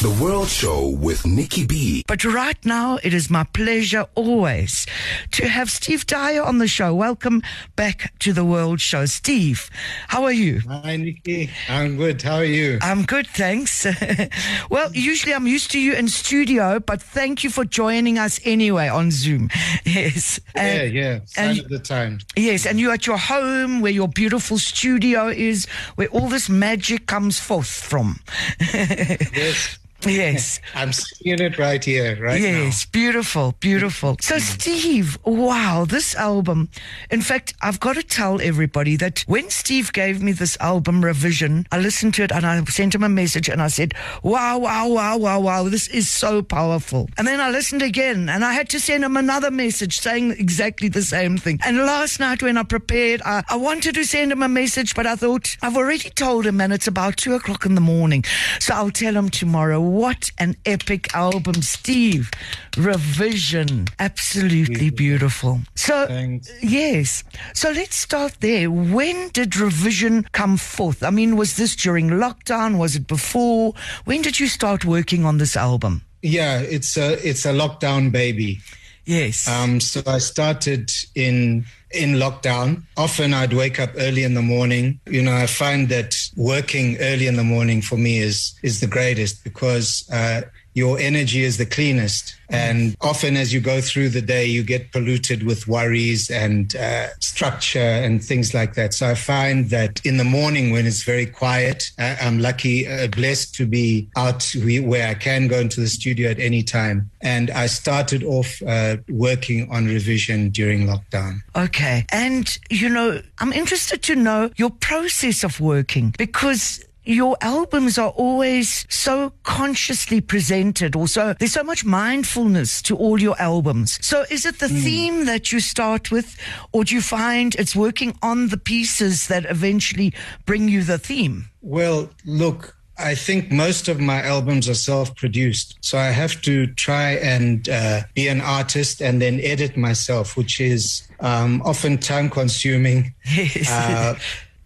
The World Show with Nikki B. But right now, it is my pleasure always to have Steve Dyer on the show. Welcome back to the World Show. Steve, how are you? Hi, Nikki. I'm good. How are you? I'm good, thanks. well, usually I'm used to you in studio, but thank you for joining us anyway on Zoom. Yes. yeah, yeah. Sign and- of the time. Yes, and you're at your home where your beautiful studio is, where all this magic comes forth from. Yes. Yes. I'm seeing it right here, right Yes, beautiful, beautiful. So, mm. Steve, wow, this album. In fact, I've got to tell everybody that when Steve gave me this album revision, I listened to it and I sent him a message and I said, wow, wow, wow, wow, wow, this is so powerful. And then I listened again and I had to send him another message saying exactly the same thing. And last night when I prepared, I, I wanted to send him a message, but I thought, I've already told him and it's about two o'clock in the morning. So I'll tell him tomorrow. What an epic album, Steve. Revision. Absolutely beautiful. So, Thanks. yes. So let's start there. When did Revision come forth? I mean, was this during lockdown? Was it before? When did you start working on this album? Yeah, it's a it's a lockdown baby. Yes. Um, so I started in in lockdown. Often I'd wake up early in the morning. You know, I find that working early in the morning for me is is the greatest because uh, your energy is the cleanest. And often, as you go through the day, you get polluted with worries and uh, structure and things like that. So I find that in the morning, when it's very quiet, I- I'm lucky, uh, blessed to be out we- where I can go into the studio at any time. And I started off uh, working on revision during lockdown. Okay. And, you know, I'm interested to know your process of working because your albums are always so consciously presented also there's so much mindfulness to all your albums so is it the theme that you start with or do you find it's working on the pieces that eventually bring you the theme Well, look, I think most of my albums are self produced. So I have to try and uh, be an artist and then edit myself, which is um, often time consuming. yes Uh,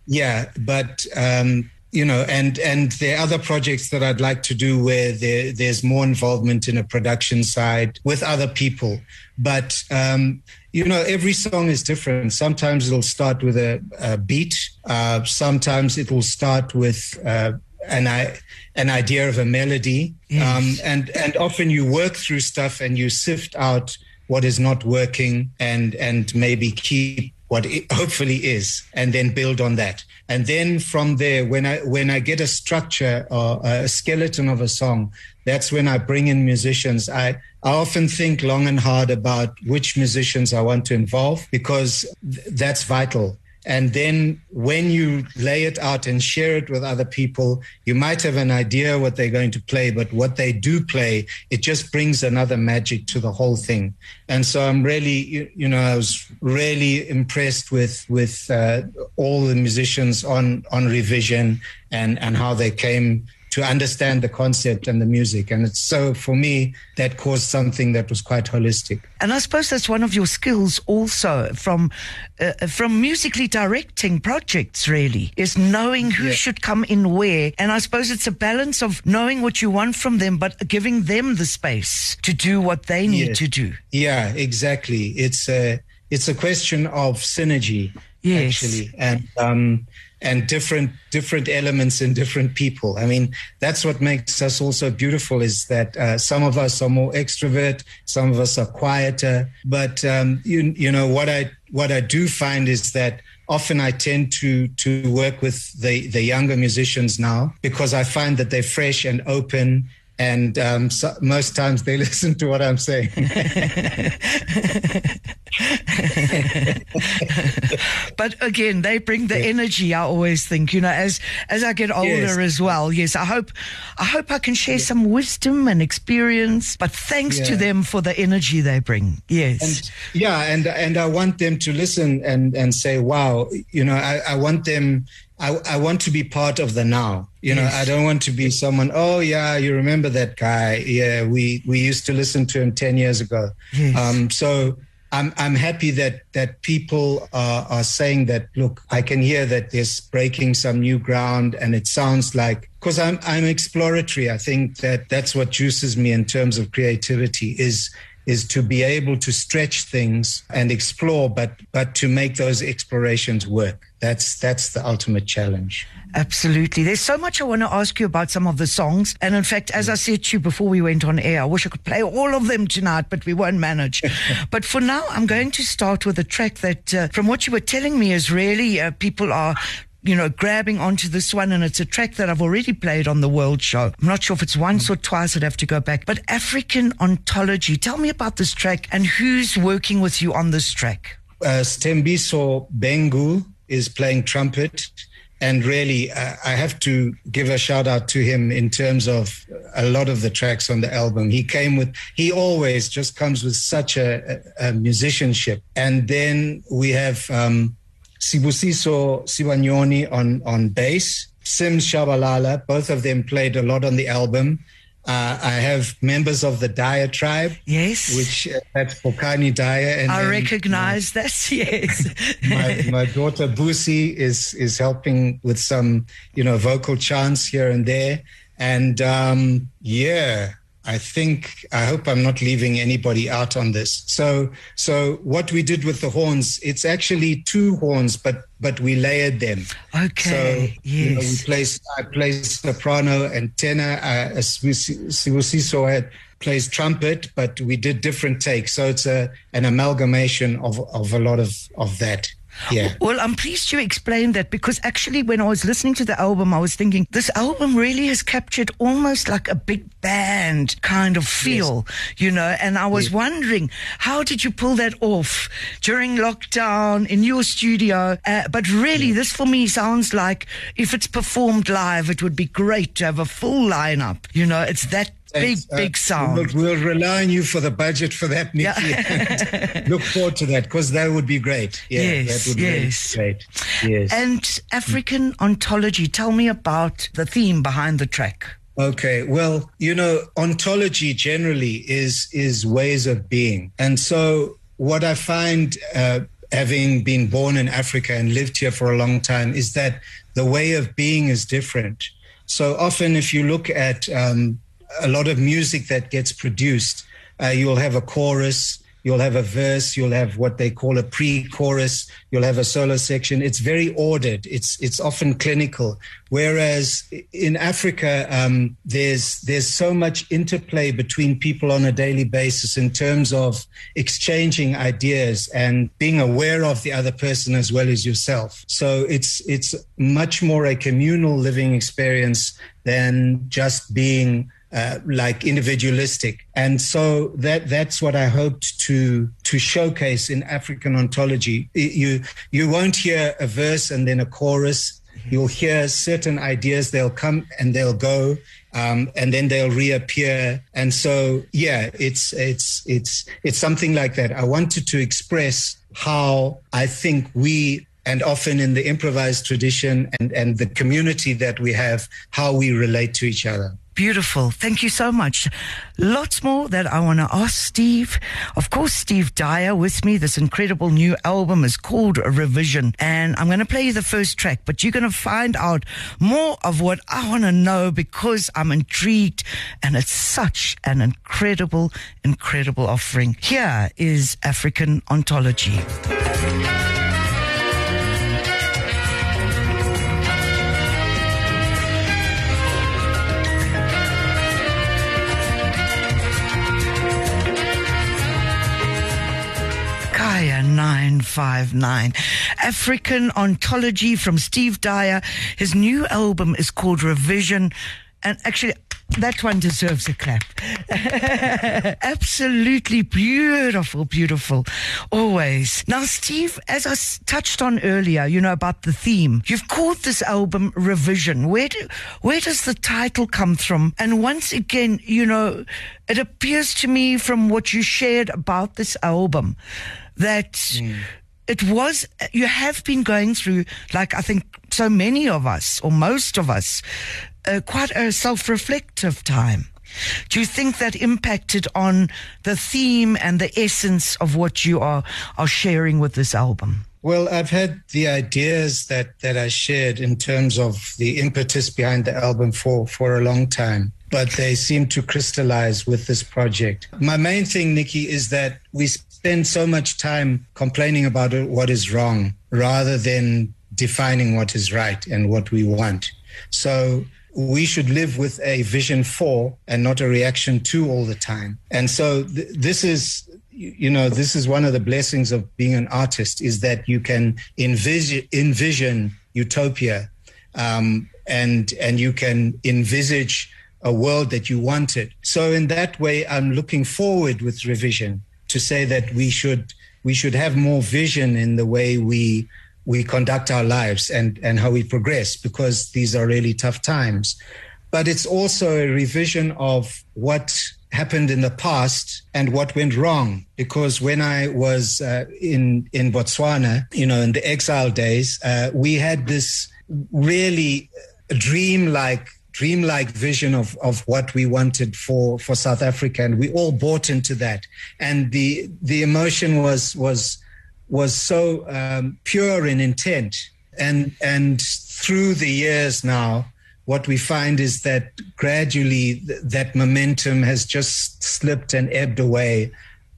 yeah, but. Um, you know, and and there are other projects that I'd like to do where there, there's more involvement in a production side with other people. But um, you know, every song is different. Sometimes it'll start with a, a beat. Uh, sometimes it will start with uh, an I, an idea of a melody. Um, and and often you work through stuff and you sift out what is not working and and maybe keep what it hopefully is and then build on that. And then from there when i when i get a structure or a skeleton of a song that's when i bring in musicians. I i often think long and hard about which musicians i want to involve because th- that's vital and then when you lay it out and share it with other people, you might have an idea what they're going to play, but what they do play, it just brings another magic to the whole thing. And so I'm really, you, know, I was really impressed with with uh, all the musicians on on revision and and how they came to understand the concept and the music. And it's so for me that caused something that was quite holistic. And I suppose that's one of your skills also from uh, from musically directing projects really is knowing who Yeah. should come in where and I suppose it's a balance of knowing what you want from them but giving them the space to do what they need Yes. to do. Yeah, exactly. It's a it's a question of synergy, Yes. actually, and um, and different different elements in different people. I mean, that's what makes us also beautiful. Is that uh, some of us are more extrovert, some of us are quieter. But um, you you know what I what I do find is that often I tend to to work with the the younger musicians now because I find that they're fresh and open. And um, so most times they listen to what I'm saying. But again, they bring the energy. I always think, you know, as as I get older Yes. as well. Yes, I hope, I hope I can share some wisdom and experience. But thanks to them for the energy they bring. Yes, and yeah and and i want them to listen and and say wow you know i, I want them I, I want to be part of the now you know Yes. i don't want to be someone oh yeah you remember that guy yeah we we used to listen to him 10 years ago Yes. um so I'm I'm happy that that people are, are saying that. Look, I can hear that there's breaking some new ground, and it sounds like because I'm I'm exploratory. I think that that's what juices me in terms of creativity is is to be able to stretch things and explore, but but to make those explorations work. That's that's the ultimate challenge. Absolutely. There's so much I want to ask you about some of the songs. And in fact, as I said to you before we went on air, I wish I could play all of them tonight, but we won't manage. but for now, I'm going to start with a track that, uh, from what you were telling me, is really uh, people are you know, grabbing onto this one, and it's a track that I've already played on the World Show. I'm not sure if it's once or twice, I'd have to go back. But African Ontology, tell me about this track and who's working with you on this track. Uh, Stembiso Bengu is playing trumpet. And really, uh, I have to give a shout out to him in terms of a lot of the tracks on the album. He came with, he always just comes with such a, a, musicianship. And then we have um, Sibusiso Sibanyoni on, on bass, Sims Shabalala. Both of them played a lot on the album. Uh, I have members of the Dyer tribe. Yes. Which uh, that's Pokani Dyer. And, I recognize and, that, yes. my, my daughter Busi is, is helping with some, you know, vocal chants here and there. And um, yeah, I think I hope I'm not leaving anybody out on this. So so what we did with the horns, it's actually two horns, but but we layered them. Okay. So yes. you know, we placed I placed soprano and tenor. Uh, Sibusiso had plays trumpet, but we did different takes. So it's a an amalgamation of of a lot of of that. Yeah. Well, I'm pleased you explained that because actually, when I was listening to the album, I was thinking this album really has captured almost like a big band kind of feel, yes. you know. And I was yes. wondering, how did you pull that off during lockdown in your studio? Uh, but really, this for me sounds like if it's performed live, it would be great to have a full lineup. You know, it's that big, uh, big sound. We'll, we'll, rely on you for the budget for that, Nikki. Yeah. look forward to that because that would be great. Yeah, yes, that would yes. be great. Yes. And African ontology. Tell me about the theme behind the track. Okay, well, you know, ontology generally is is ways of being, and so what I find. Uh, having been born in Africa and lived here for a long time, is that the way of being is different. So often, if you look at um, a lot of music that gets produced. Uh, you'll have a chorus, you'll have a verse, you'll have what they call a pre-chorus, you'll have a solo section. It's very ordered. It's it's often clinical. Whereas in Africa, um, there's there's so much interplay between people on a daily basis in terms of exchanging ideas and being aware of the other person as well as yourself. So it's it's much more a communal living experience than just being uh, like individualistic. And so that that's what I hoped to to showcase in African ontology. You you won't hear a verse and then a chorus. You'll hear certain ideas. They'll come and they'll go. Um, and then they'll reappear. And so, yeah, it's it's it's it's something like that. I wanted to express how I think we and often in the improvised tradition and, and the community that we have, how we relate to each other. Beautiful. Thank you so much. Lots more that I want to ask Steve. Of course, Steve Dyer with me. This incredible new album is called Revision. And I'm going to play you the first track, but you're going to find out more of what I want to know because I'm intrigued. And it's such an incredible, incredible offering. Here is African Ontology. Kaya 959. African Ontology from Steve Dyer. His new album is called Revision. And actually, that one deserves a clap. Absolutely beautiful, beautiful. Always. Now, Steve, as I touched on earlier, you know, about the theme, you've called this album Revision. Where do, where does the title come from? And once again, you know, it appears to me from what you shared about this album that mm. it was, you have been going through, like I think so many of us, or most of us, uh, quite a self reflective time. Do you think that impacted on the theme and the essence of what you are, are sharing with this album? Well, I've had the ideas that, that I shared in terms of the impetus behind the album for, for a long time, but they seem to crystallize with this project. My main thing, Nikki, is that we spend so much time complaining about what is wrong rather than defining what is right and what we want. So we should live with a vision for and not a reaction to all the time. And so th- this is you know this is one of the blessings of being an artist is that you can envision envision utopia um, and and you can envisage a world that you wanted so in that way i'm looking forward with revision to say that we should we should have more vision in the way we we conduct our lives and and how we progress because these are really tough times but it's also a revision of what happened in the past and what went wrong. Because when I was uh, in in Botswana, you know, in the exile days, uh, we had this really dreamlike dreamlike vision of, of what we wanted for, for South Africa, and we all bought into that. And the the emotion was was was so um, pure in intent, and and through the years now, what we find is that gradually th- that momentum has just slipped and ebbed away.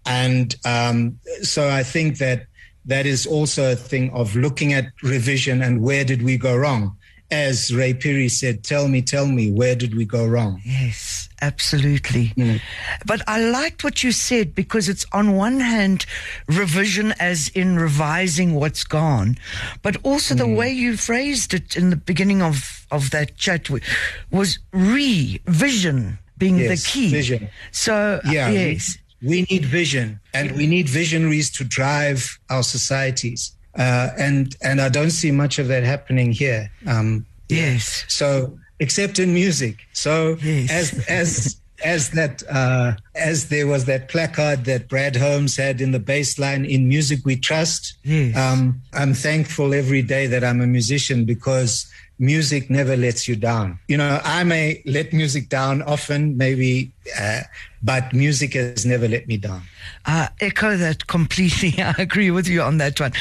And um, so I think that that is also a thing of looking at revision and where did we go wrong? As Ray Phiri said, tell me, tell me, where did we go wrong? Yes, absolutely. Mm. But I liked what you said because it's on one hand revision as in revising what's gone, but also mm. the way you phrased it in the beginning of, of that chat was revision being yes, the key. Vision. So, yeah, yes. We, we need vision and we need visionaries to drive our societies. Uh, and and I don't see much of that happening here. Um, yes. So except in music. So yes. as as as that uh, as there was that placard that Brad Holmes had in the Bassline in music we trust. Yes. Um, I'm thankful every day that I'm a musician because music never lets you down. You know, I may let music down often, maybe, uh, but music has never let me down. I echo that completely. I agree with you on that one.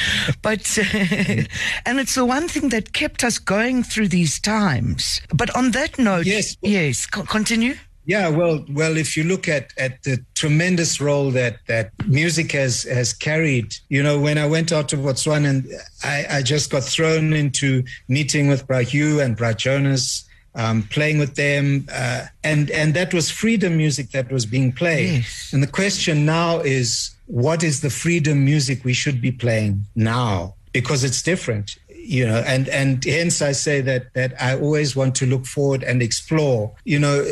But, uh, and it's the one thing that kept us going through these times. But on that note, yes, yes, continue. Yeah, well, well, if you look at, at the tremendous role that, that music has has carried, you know, when I went out to Botswana, and I, I just got thrown into meeting with Bra Hugh and Bra Jonas, um, playing with them, uh, and and that was freedom music that was being played. Yes. And the question now is, what is the freedom music we should be playing now? Because it's different you know and and hence i say that that i always want to look forward and explore you know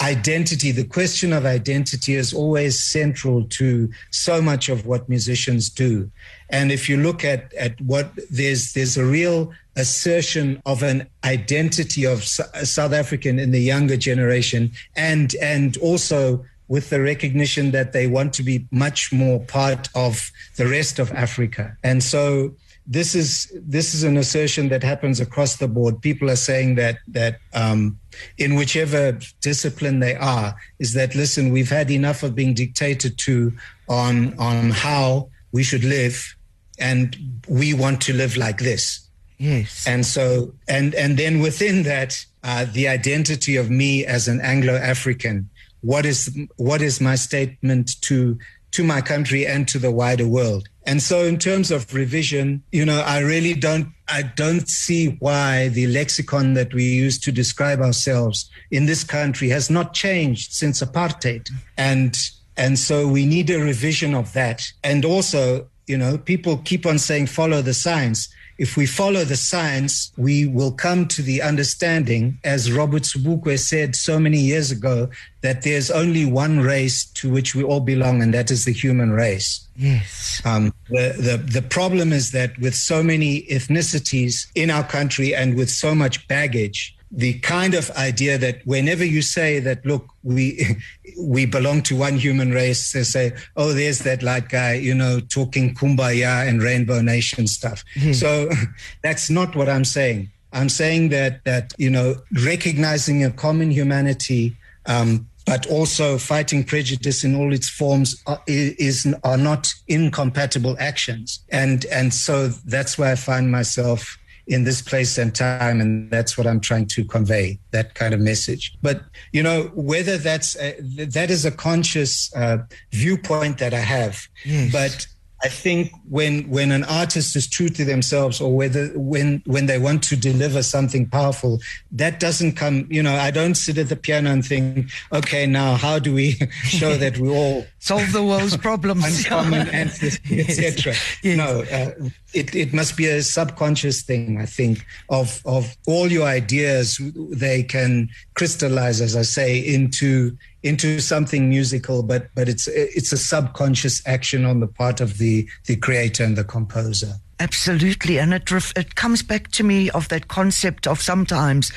identity, the question of identity is always central to so much of what musicians do. And if you look at, at what there's, there's a real assertion of an identity of South African in the younger generation and, and also with the recognition that they want to be much more part of the rest of Africa. And so this is this is an assertion that happens across the board. People are saying that that um, in whichever discipline they are, is that listen, we've had enough of being dictated to on on how we should live, and we want to live like this. Yes. And so and and then within that, uh, the identity of me as an Anglo African. What is what is my statement to to my country and to the wider world? And so in terms of revision, you know, I really don't I don't see why the lexicon that we use to describe ourselves in this country has not changed since apartheid. And and so we need a revision of that. And also, you know, people keep on saying follow the science if we follow the science, we will come to the understanding, as Robert Sobukwe said so many years ago, that there's only one race to which we all belong, and that is the human race. Yes. Um, the, the, the problem is that with so many ethnicities in our country and with so much baggage, the kind of idea that whenever you say that, look, we we belong to one human race, they say, oh, there's that like guy, you know, talking kumbaya and rainbow nation stuff. Mm-hmm. So that's not what I'm saying. I'm saying that that you know, recognizing a common humanity um, but also fighting prejudice in all its forms are, is are not incompatible actions, and and so that's where I find myself in this place and time and that's what i'm trying to convey that kind of message but you know whether that's a, that is a conscious uh, viewpoint that i have yes. but I think when when an artist is true to themselves, or whether when when they want to deliver something powerful, that doesn't come. You know, I don't sit at the piano and think, okay, now how do we show that we all solve the world's problems, uncommon ancestry, etc. Yes. No, uh, it it must be a subconscious thing. I think of of all your ideas, they can crystallize, as I say, into into something musical, but but it's it's a subconscious action on the part of the the creator and the composer. Absolutely, and it ref- it comes back to me of that concept of sometimes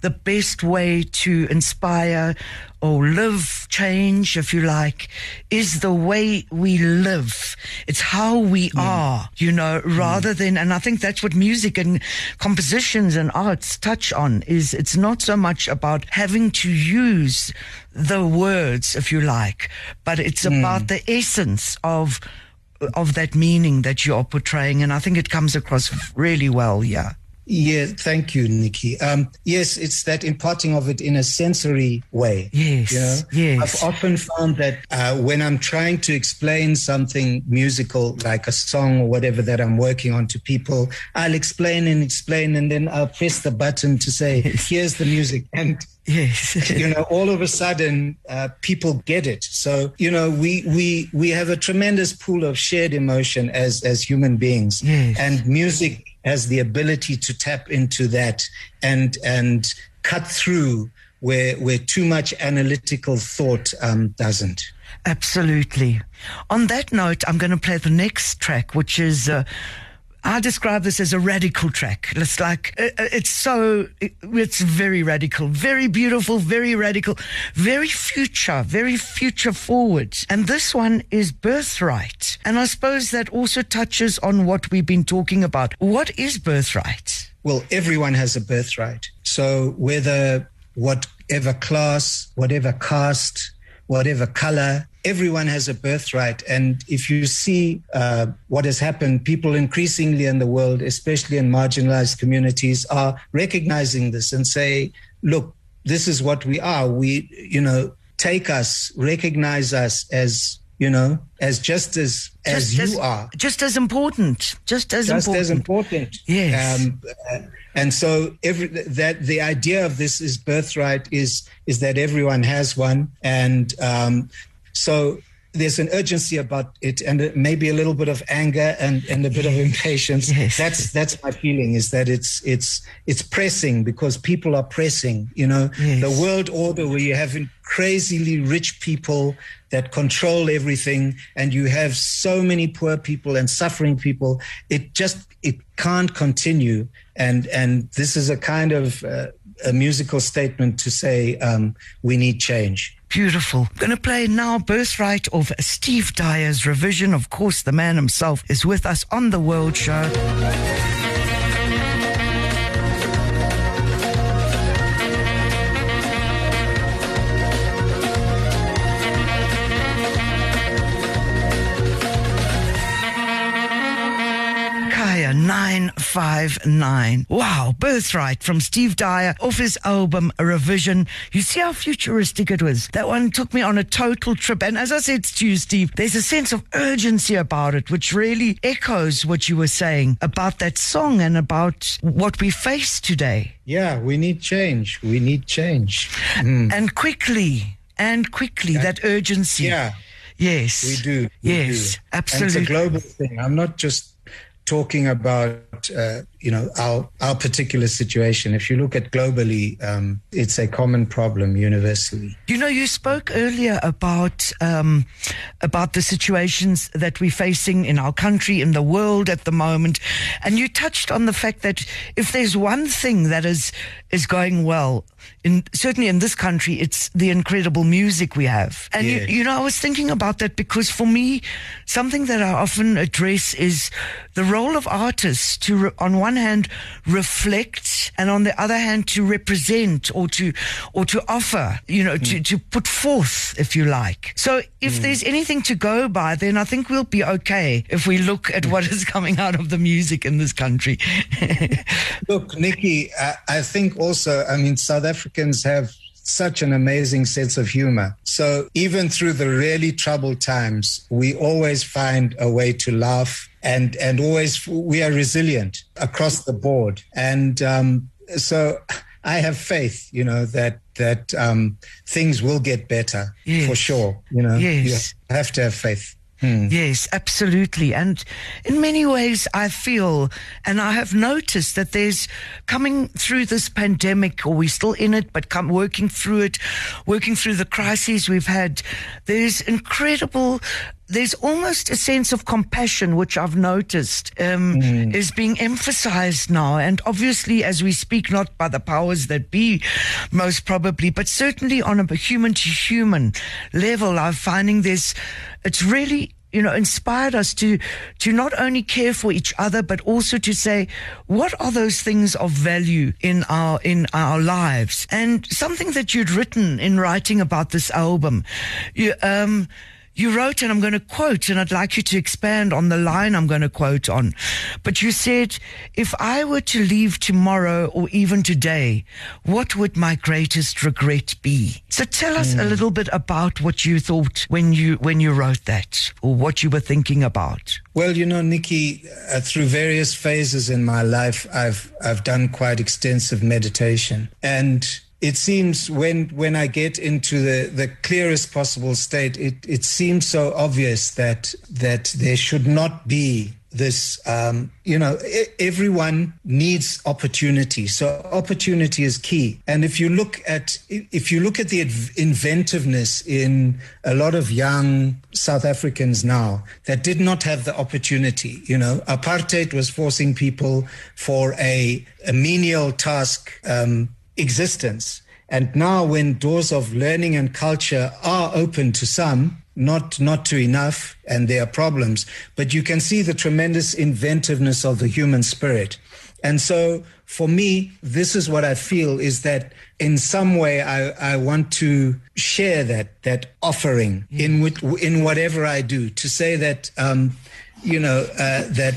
the best way to inspire or live change, if you like, is the way we live. It's how we mm. are, you know, mm. rather than, and I think that's what music and compositions and arts touch on is it's not so much about having to use the words, if you like, but it's mm. about the essence of of that meaning that you are portraying. And I think it comes across really well, yeah. Yeah, thank you, Nikki. Um, yes, it's that imparting of it in a sensory way. Yes, you know? yes. I've often found that uh, when I'm trying to explain something musical, like a song or whatever that I'm working on to people, I'll explain and explain, and then I'll press the button to say, yes. "Here's the music," and Yes. you know, all of a sudden, uh, people get it. So, you know, we, we, we have a tremendous pool of shared emotion as, as human beings. Yes. And music has the ability to tap into that and, and cut through where, where too much analytical thought um, doesn't. Absolutely. On that note, I'm going to play the next track, which is. Uh, I describe this as a radical track. It's like, uh, uh, it's so, it's very radical, very beautiful, very radical, very future, very future forward. And this one is Birthright. And I suppose that also touches on what we've been talking about. What is birthright? Well, everyone has a birthright. So whether whatever class, whatever caste, whatever color, everyone has a birthright. And if you see uh, what has happened, people increasingly in the world, especially in marginalized communities, are recognizing this and say, look, this is what we are. We, you know, take us, recognize us as, you know, as just as as you as, are, just as important, just as just important. as important. Yes. Um, uh, and so every that the idea of this is birthright is is that everyone has one, and um, so there's an urgency about it and maybe a little bit of anger and, and a bit of impatience yes. that's that's my feeling is that it's it's it's pressing because people are pressing you know yes. the world order where you have crazily rich people that control everything and you have so many poor people and suffering people it just it can't continue and and this is a kind of uh, a musical statement to say um, we need change Beautiful. Going to play now Birthright of Steve Dyer's revision. Of course, the man himself is with us on the World Show. 959. Wow, Birthright from Steve Dyer off his album A Revision. You see how futuristic it was? That one took me on a total trip. And as I said to you, Steve, there's a sense of urgency about it, which really echoes what you were saying about that song and about what we face today. Yeah, we need change. We need change. Mm. And quickly, and quickly, that urgency. Yeah. Yes. We do. We yes, do. absolutely. And it's a global thing. I'm not just talking about uh, you know our our particular situation. If you look at globally, um, it's a common problem universally. You know, you spoke earlier about um, about the situations that we're facing in our country, in the world at the moment, and you touched on the fact that if there's one thing that is is going well, in certainly in this country, it's the incredible music we have. And yeah. you, you know, I was thinking about that because for me, something that I often address is the role role of artists to, on one hand, reflect, and on the other hand, to represent or to or to offer, you know, to, hmm. to put forth, if you like. So, if hmm. there's anything to go by, then I think we'll be okay if we look at what is coming out of the music in this country. Look, Nikki, I, I think also, I mean, South Africans have such an amazing sense of humor. So even through the really troubled times, we always find a way to laugh and, and always we are resilient across the board. And um, so I have faith, you know, that that um, things will get better Yes. for sure. You know, Yes. you have to have faith. Hmm. Yes, absolutely. And in many ways, I feel, and I have noticed that there's coming through this pandemic, or we're still in it, but come working through it, working through the crises we've had, there's incredible. There's almost a sense of compassion, which I've noticed um, is being emphasized now. And obviously, as we speak, not by the powers that be, most probably, but certainly on a human to human level, I'm finding this, it's really you know, inspired us to to not only care for each other, but also to say, what are those things of value in our in our lives? And something that you'd written in writing about this album, you um. You wrote, and I'm going to quote, and I'd like you to expand on the line I'm going to quote on. But you said, if I were to leave tomorrow or even today, what would my greatest regret be? So tell us a little bit about what you thought when you, when you wrote that or what you were thinking about. Well, you know, Nikki, uh, through various phases in my life, I've I've done quite extensive meditation, and it seems when when I get into the, the clearest possible state, it, it seems so obvious that that there should not be this um, you know everyone needs opportunity. So opportunity is key. And if you look at if you look at the inventiveness in a lot of young south africans now that did not have the opportunity you know apartheid was forcing people for a, a menial task um, existence. And now when doors of learning and culture are open to some not not to enough and there are problems but you can see the tremendous inventiveness of the human spirit. And so for me this is what i feel is that in some way i, I want to share that that offering in with, in whatever i do to say that um, you know uh, that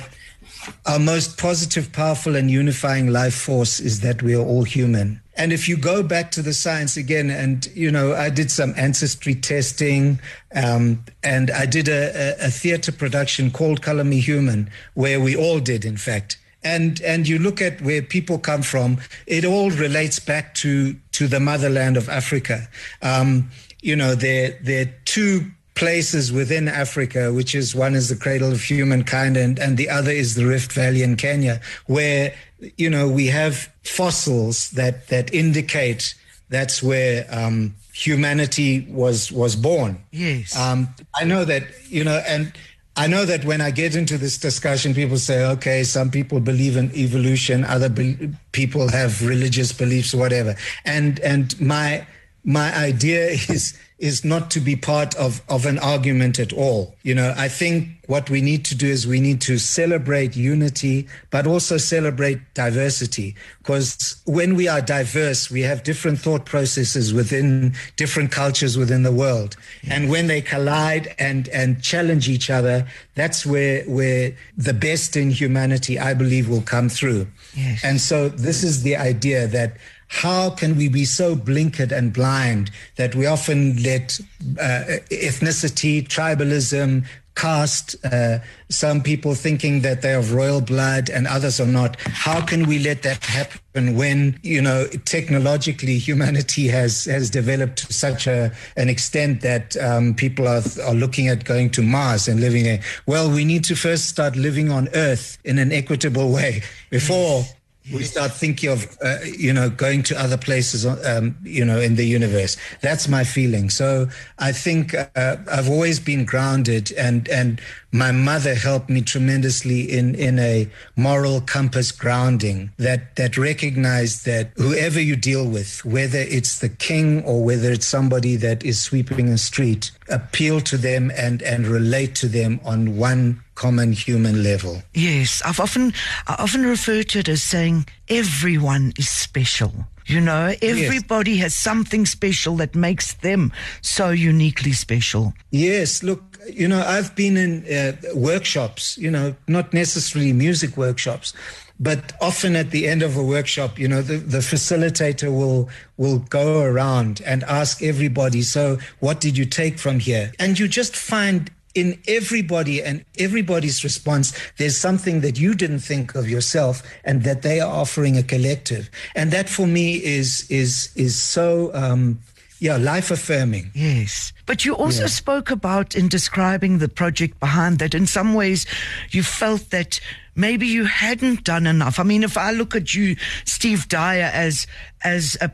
our most positive, powerful, and unifying life force is that we are all human. And if you go back to the science again, and you know, I did some ancestry testing, um, and I did a, a, a theater production called Color Me Human, where we all did, in fact. And and you look at where people come from, it all relates back to to the motherland of Africa. Um, you know, there there are two places within Africa, which is one is the cradle of humankind and, and the other is the Rift Valley in Kenya, where, you know, we have fossils that, that indicate that's where um, humanity was, was born. Yes. Um, I know that, you know, and I know that when I get into this discussion, people say, okay, some people believe in evolution, other be- people have religious beliefs, whatever. And, and my, my idea is is not to be part of, of an argument at all. You know, I think what we need to do is we need to celebrate unity, but also celebrate diversity. Because when we are diverse, we have different thought processes within different cultures within the world. And when they collide and, and challenge each other, that's where, where the best in humanity, I believe, will come through. Yes. And so this is the idea that how can we be so blinkered and blind that we often let uh, ethnicity, tribalism, caste, uh, some people thinking that they're of royal blood and others are not. How can we let that happen when, you know, technologically humanity has, has developed to such a, an extent that um, people are, are looking at going to Mars and living there? Well, we need to first start living on Earth in an equitable way before we start thinking of uh, you know going to other places um, you know in the universe. That's my feeling. So i think uh, i've always been grounded and and my mother helped me tremendously in in a moral compass grounding that that recognized that whoever you deal with whether it's the king or whether it's somebody that is sweeping a street appeal to them and and relate to them on one common human level. Yes, I've often I often refer to it as saying everyone is special. You know, everybody yes. has something special that makes them so uniquely special. Yes, look, you know, I've been in uh, workshops, you know, not necessarily music workshops, but often at the end of a workshop, you know, the, the facilitator will will go around and ask everybody, so what did you take from here? And you just find in everybody and everybody's response, there's something that you didn't think of yourself and that they are offering a collective. And that for me is is is so um, yeah, life affirming. Yes. But you also yeah. spoke about in describing the project behind that in some ways you felt that maybe you hadn't done enough. I mean, if I look at you, Steve Dyer, as as a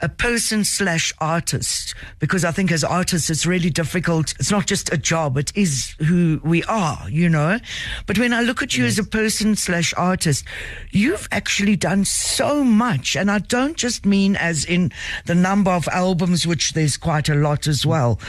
a person slash artist because I think as artists it's really difficult. It's not just a job; it is who we are, you know. But when I look at you yes. as a person slash artist, you've actually done so much, and I don't just mean as in the number of albums, which there's quite a lot as well,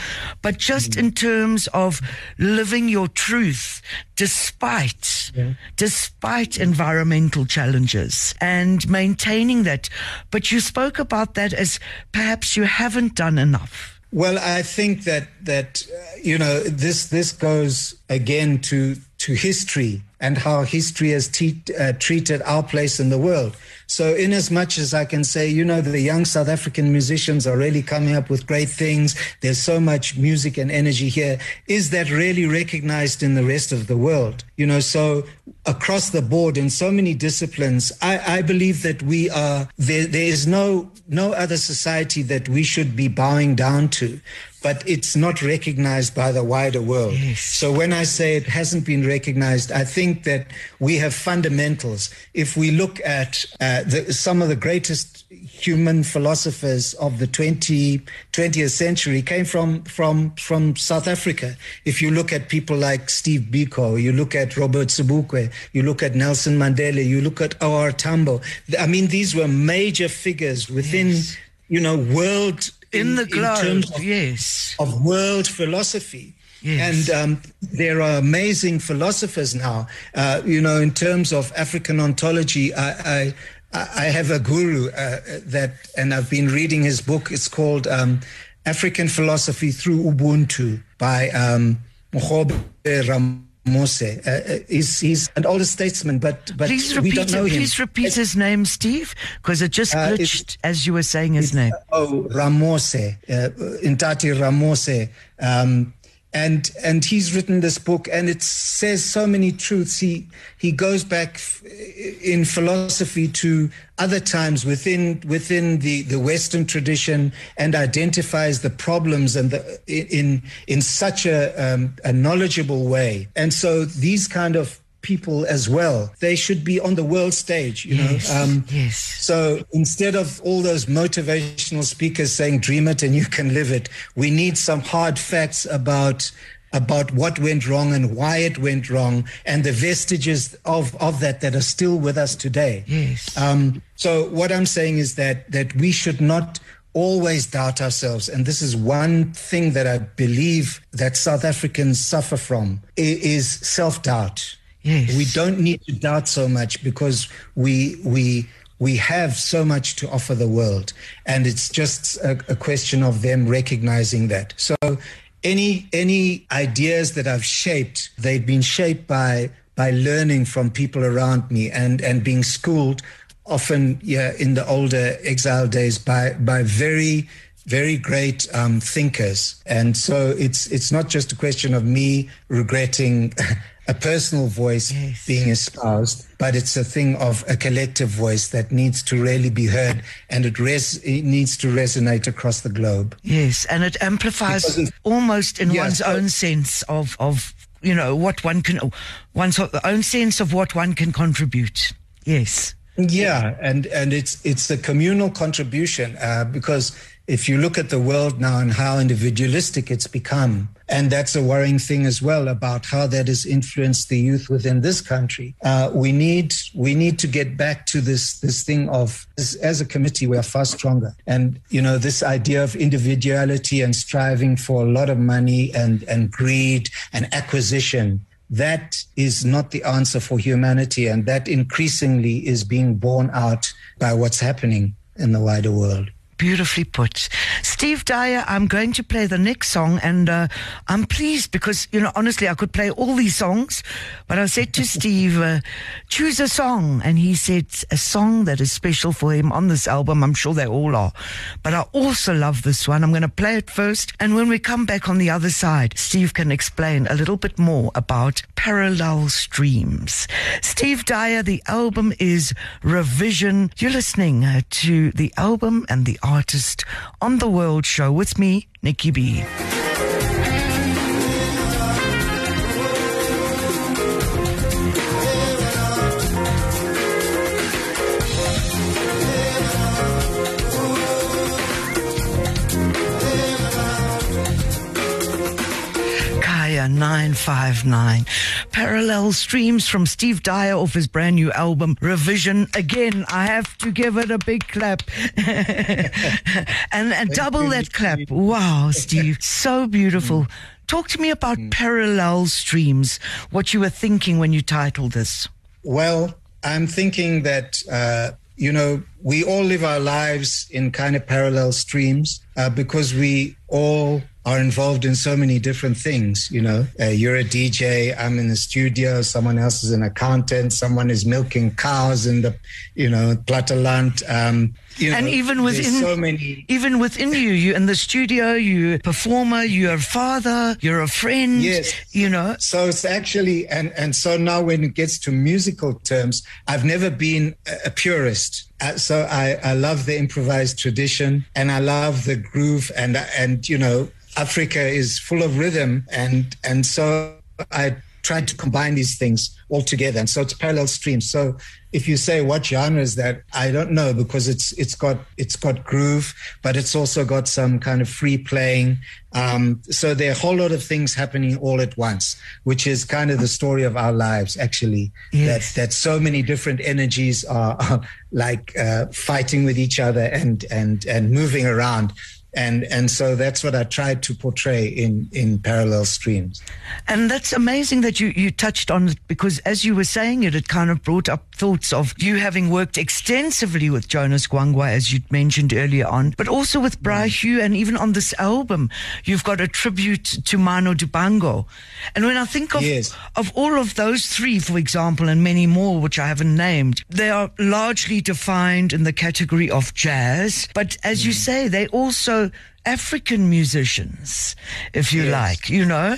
but just mm-hmm. in terms of living your truth despite yeah. despite environmental challenges and maintaining that. But you spoke about that as perhaps you haven't done enough. Well, I think that that uh, you know this this goes again to to history and how history has te- uh, treated our place in the world. So, in as much as I can say, you know, the young South African musicians are really coming up with great things, there's so much music and energy here, is that really recognized in the rest of the world? You know, so across the board in so many disciplines, I, I believe that we are, there, there is no, no other society that we should be bowing down to but it's not recognized by the wider world. Yes. So when I say it hasn't been recognized, I think that we have fundamentals. If we look at uh, the, some of the greatest human philosophers of the 20, 20th century came from, from, from South Africa. If you look at people like Steve Biko, you look at Robert Sobukwe, you look at Nelson Mandela, you look at O.R. Tambo. I mean, these were major figures within, yes. you know, world in, in the globe, in of, yes, of world philosophy. Yes. And um, there are amazing philosophers now. Uh, you know, in terms of African ontology, I, I, I have a guru uh, that, and I've been reading his book. It's called um, African Philosophy Through Ubuntu by um, Ram. Mose. Uh, uh, he's, he's an older statesman, but, but please we don't know him. Please repeat his name, Steve, because it just uh, glitched uh, as you were saying his name. oh, Ramose, uh, Intati Ramose. Um, and and he's written this book and it says so many truths. He he goes back in philosophy to other times within within the the western tradition and identifies the problems and the in in such a um, a knowledgeable way. And so these kind of people as well. They should be on the world stage, you yes, know. Um, yes. So instead of all those motivational speakers saying "dream it and you can live it," we need some hard facts about about what went wrong and why it went wrong and the vestiges of, of that that are still with us today. Yes. Um, so what I'm saying is that that we should not always doubt ourselves and this is one thing that i believe that south africans suffer from is self-doubt Yes. We don't need to doubt so much because we we we have so much to offer the world, and it's just a, a question of them recognizing that. So, any any ideas that I've shaped, they've been shaped by by learning from people around me and and being schooled, often yeah in the older exile days by by very very great um, thinkers, and so it's it's not just a question of me regretting a personal voice yes. being espoused, but it's a thing of a collective voice that needs to really be heard and it, res- it needs to resonate across the globe. Yes, and it amplifies almost in yeah, one's so, own sense of, of, you know, what one can, one's own sense of what one can contribute. Yes. Yeah, and, and it's it's a communal contribution uh, because if you look at the world now and how individualistic it's become, and that's a worrying thing as well about how that has influenced the youth within this country. Uh, we need we need to get back to this this thing of as, as, a committee we are far stronger, and you know this idea of individuality and striving for a lot of money and and greed and acquisition that is not the answer for humanity. And that increasingly is being borne out by what's happening in the wider world. Beautifully put. Steve Dyer, I'm going to play the next song, and uh, I'm pleased because, you know, honestly, I could play all these songs, but I said to Steve, uh, choose a song. And he said, a song that is special for him on this album. I'm sure they all are. But I also love this one. I'm going to play it first. And when we come back on the other side, Steve can explain a little bit more about Parallel Streams. Steve Dyer, the album is Revision. You're listening uh, to the album and the artist on the World Show with me, Nikki B. Kaya 959. Parallel streams from Steve Dyer off his brand new album, Revision. Again, I have to give it a big clap. and, and double that clap. Wow, Steve. So beautiful. Talk to me about parallel streams, what you were thinking when you titled this. Well, I'm thinking that, uh, you know, we all live our lives in kind of parallel streams uh, because we all are involved in so many different things. You know, uh, you're a DJ, I'm in the studio, someone else is an accountant, someone is milking cows in the, you know, Platteland. Um, you know, and even within so many, even within you, you in the studio, you're a performer, you're a father, you're a friend. Yes. You know. So it's actually, and and so now when it gets to musical terms, I've never been a, a purist. Uh, so I, I love the improvised tradition, and I love the groove, and and you know, Africa is full of rhythm, and and so I tried to combine these things all together, and so it's parallel streams. So if you say what genre is that, I don't know because it's it's got it's got groove, but it's also got some kind of free playing. Um, so there are a whole lot of things happening all at once, which is kind of the story of our lives, actually. Yes. That that so many different energies are, are like uh, fighting with each other and and and moving around and and so that's what I tried to portray in in parallel streams. And that's amazing that you you touched on it because as you were saying it, it kind of brought up thoughts of you having worked extensively with Jonas Gwangwa, as you mentioned earlier on, but also with mm. Bra Hugh, and even on this album, you've got a tribute to Manu Dibango. And when I think of Yes. of all of those three, for example, and many more which I haven't named, they are largely defined in the category of jazz. But as you mm. say, they also African musicians, if you Yes. like, you know.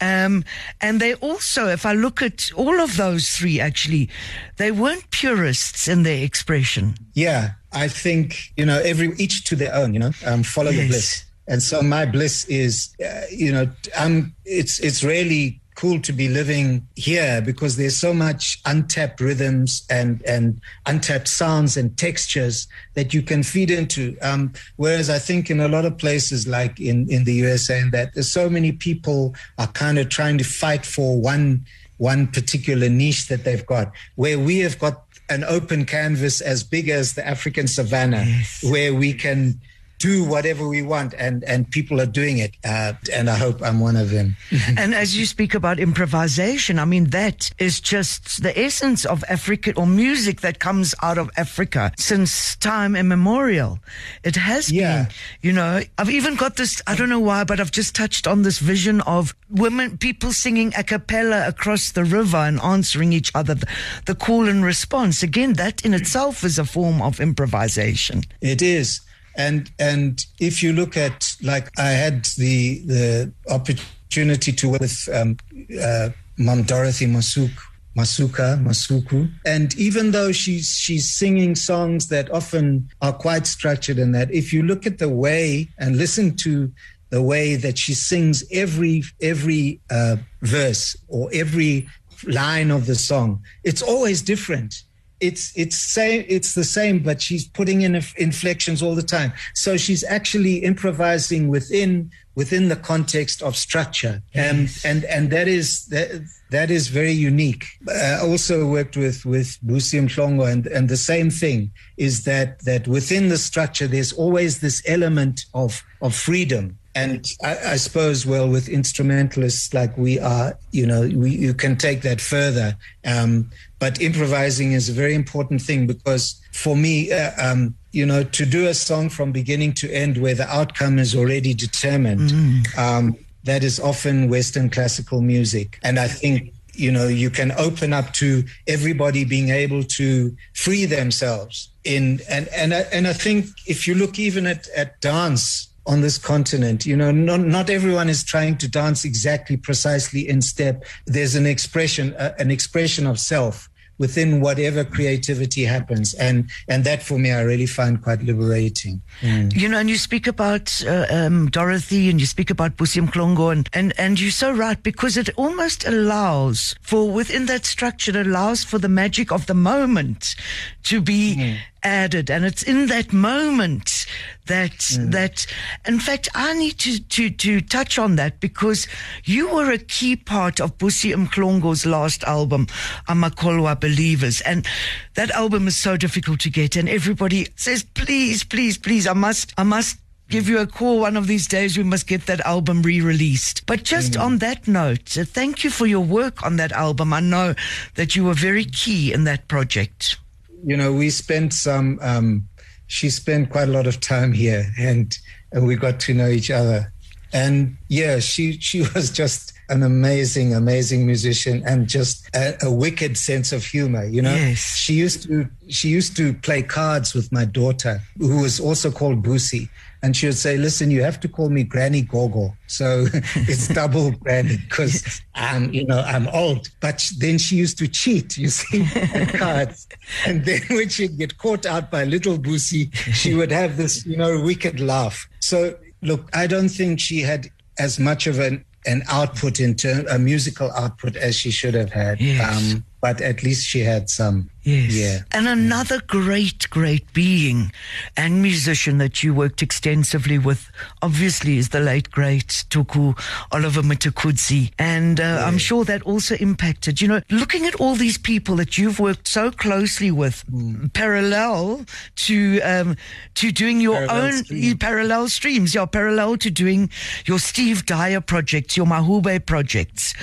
Um, and they also, if I look at all of those three, actually, they weren't purists in their expression. Yeah, I think you know every each to their own. You know, um, follow the Yes. bliss. And so my bliss is, uh, you know, I'm. It's it's really cool to be living here because there's so much untapped rhythms and and untapped sounds and textures that you can feed into. Um, whereas I think in a lot of places like in in the USA and that there's so many people are kind of trying to fight for one one particular niche that they've got where we have got an open canvas as big as the African savannah where we can do whatever we want and and people are doing it uh, and I hope I'm one of them. and as you speak about improvisation, I mean, that is just the essence of Africa or music that comes out of Africa since time immemorial. It has Yeah. been, you know, I've even got this, I don't know why, but I've just touched on this vision of women, people singing a cappella across the river and answering each other, the, the call and response. Again, that in itself is a form of improvisation. It is. And and if you look at like I had the the opportunity to work with um, uh, Mom Dorothy Masuk Masuka Masuku, and even though she's she's singing songs that often are quite structured, and that if you look at the way and listen to the way that she sings every every uh, verse or every line of the song, it's always different it's it's same it's the same but she's putting in inflections all the time. So she's actually improvising within within the context of structure. Um, and and that is that, that is very unique. I also worked with with Busi Mhlongo and and the same thing is that that within the structure there's always this element of of freedom. And I, I, suppose, well, with instrumentalists like we are, you know, we, you can take that further. Um, but improvising is a very important thing because for me, uh, um, you know, to do a song from beginning to end where the outcome is already determined, mm. um, that is often Western classical music. And I think you know you can open up to everybody being able to free themselves in and and I, and I think if you look even at at dance on this continent. You know, not, not everyone is trying to dance exactly precisely in step. There's an expression, uh, an expression of self within whatever creativity happens and and that for me i really find quite liberating mm. you know and you speak about uh, um, dorothy and you speak about Busi Mhlongo and, and and you're so right because it almost allows for within that structure it allows for the magic of the moment to be mm added and it's in that moment that mm. that in fact I need to, to to touch on that because you were a key part of Busi Mhlongo's last album Amakholwa Believers and that album is so difficult to get and everybody says please please please I must I must give you a call one of these days. We must get that album re released. But just mm. on that note, thank you for your work on that album. I know that you were very key in that project you know, we spent some. Um, she spent quite a lot of time here, and and we got to know each other. And yeah, she she was just an amazing, amazing musician and just a, a, wicked sense of humor. You know, yes. she used to she used to play cards with my daughter, who was also called Busi, and she would say, "Listen, you have to call me Granny Gogo." So it's double Granny because I'm, you know, I'm old. But then she used to cheat, you see, cards, and then when she'd get caught out by little Busi, she would have this, you know, wicked laugh. So look, I don't think she had as much of an an output into a musical output as she should have had. Yes. Um, but at least she had some. Yes. Yeah. And another great, great being and musician that you worked extensively with, obviously, is the late, great Tuku Oliver Mtukudzi. And uh, yeah. I'm sure that also impacted, you know, looking at all these people that you've worked so closely with, mm. parallel to um, to doing your parallel own stream. parallel streams, yeah, parallel to doing your Steve Dyer projects, your Mahube projects.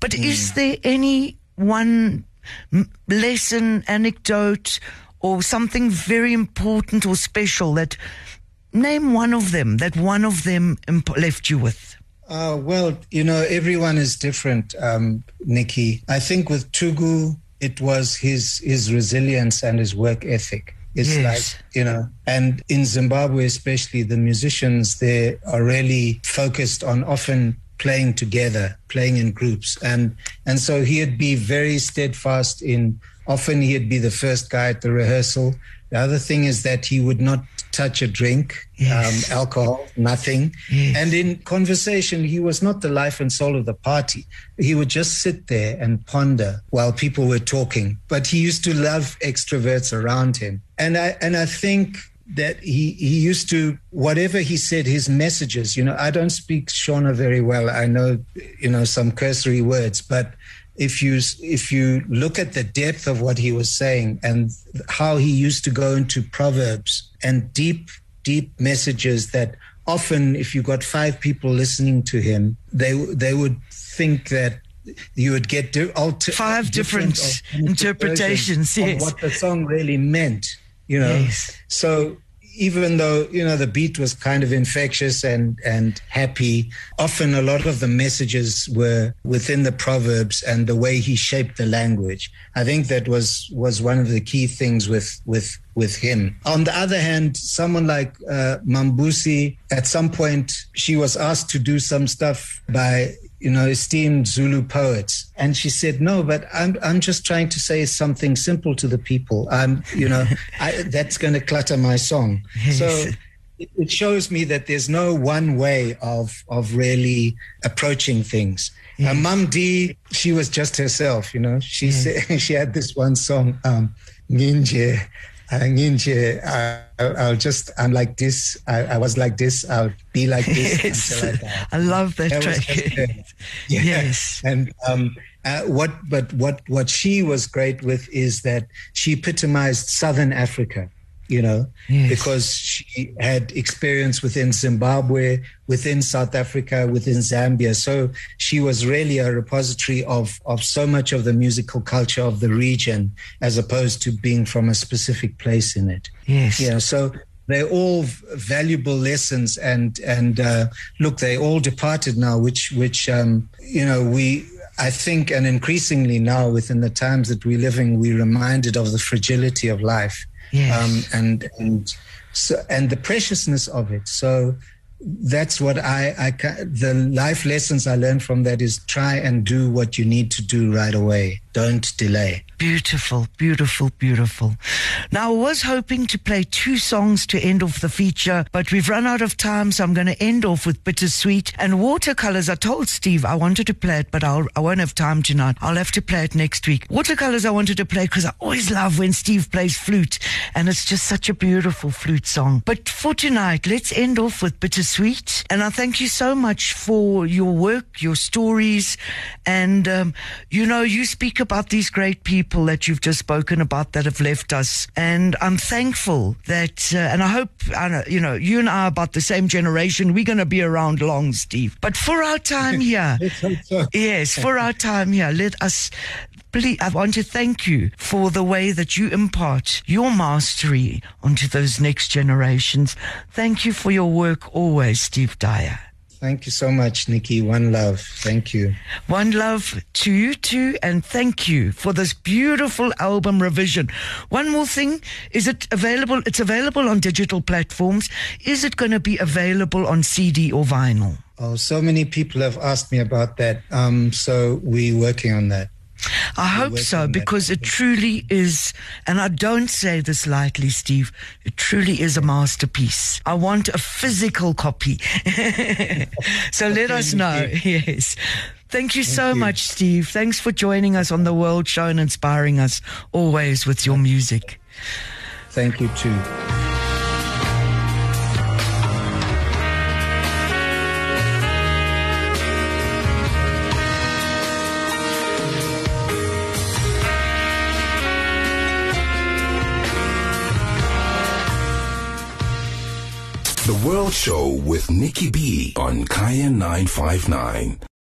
But mm. is there any one lesson, anecdote, or something very important or special that name one of them that one of them imp- left you with? Uh, well, you know, everyone is different, um, Nikki. I think with Tuku, it was his his resilience and his work ethic. It's yes. like, you know, and in Zimbabwe, especially, the musicians there are really focused on often playing together, playing in groups. And, and so he'd be very steadfast in, often he'd be the first guy at the rehearsal. The other thing is that he would not touch a drink, yes. um, alcohol, nothing. Yes. And in conversation, he was not the life and soul of the party. He would just sit there and ponder while people were talking. But he used to love extroverts around him. And I, and I think that he, he used to whatever he said his messages you know i don't speak shona very well i know you know some cursory words but if you if you look at the depth of what he was saying and how he used to go into proverbs and deep deep messages that often if you got five people listening to him they they would think that you would get alter, five different, different interpretations yes. of what the song really meant you know? Yes. so even though you know the beat was kind of infectious and and happy often a lot of the messages were within the proverbs and the way he shaped the language. I think that was was one of the key things with with with him. On the other hand someone like uh, mambusi at some point she was asked to do some stuff by you know, esteemed Zulu poets. And she said, no, but I'm, I'm just trying to say something simple to the people. I'm, you know, I, that's going to clutter my song. So it shows me that there's no one way of, of really approaching things. Yes. Uh, Mum D, she was just herself, you know, she yes. said, she had this one song, um, Ninja, Ninja, uh, I'll just, I'm like this. I, I, was like this. I'll be like this. I, I love that, that track. yeah. Yes. And um, uh, what, but what, what she was great with is that she epitomized Southern Africa you know, Yes. because she had experience within Zimbabwe, within South Africa, within Zambia. So she was really a repository of, of so much of the musical culture of the region as opposed to being from a specific place in it. Yes. Yeah. So they're all valuable lessons and and uh, look they all departed now which which um, you know we I think and increasingly now within the times that we're living we're reminded of the fragility of life Yes. um, and and so and the preciousness of it so that's what I, I the life lessons I learned from that is try and do what you need to do right away don't delay Beautiful, beautiful, beautiful. Now, I was hoping to play two songs to end off the feature, but we've run out of time, so I'm going to end off with Bittersweet and Watercolors. I told Steve I wanted to play it, but I'll, I won't have time tonight. I'll have to play it next week. Watercolors I wanted to play because I always love when Steve plays flute, and it's just such a beautiful flute song. But for tonight, let's end off with Bittersweet. And I thank you so much for your work, your stories, and, um, you know, you speak about these great people that you've just spoken about that have left us. And I'm thankful that, uh, and I hope, I you know, you and I are about the same generation. We're going to be around long, Steve. But for our time here, yes, for our time here, let us Please, I want to thank you for the way that you impart your mastery onto those next generations. Thank you for your work always, Steve Dyer. Thank you so much Nikki one love thank you One love to you too, and thank you for this beautiful album revision. One more thing, is it available? It's available on digital platforms. Is it going to be available on CD or vinyl? Oh, so many people have asked me about that. Um, so we're working on that. I hope so because it truly is, and I don't say this lightly, Steve, it truly is a masterpiece. I want a physical copy. so let us know. Yes. Thank you so you. much, Steve. Thanks for joining us on the World Show and inspiring us always with your music. Thank you too. The World Show with Nikki B on Kaya 959.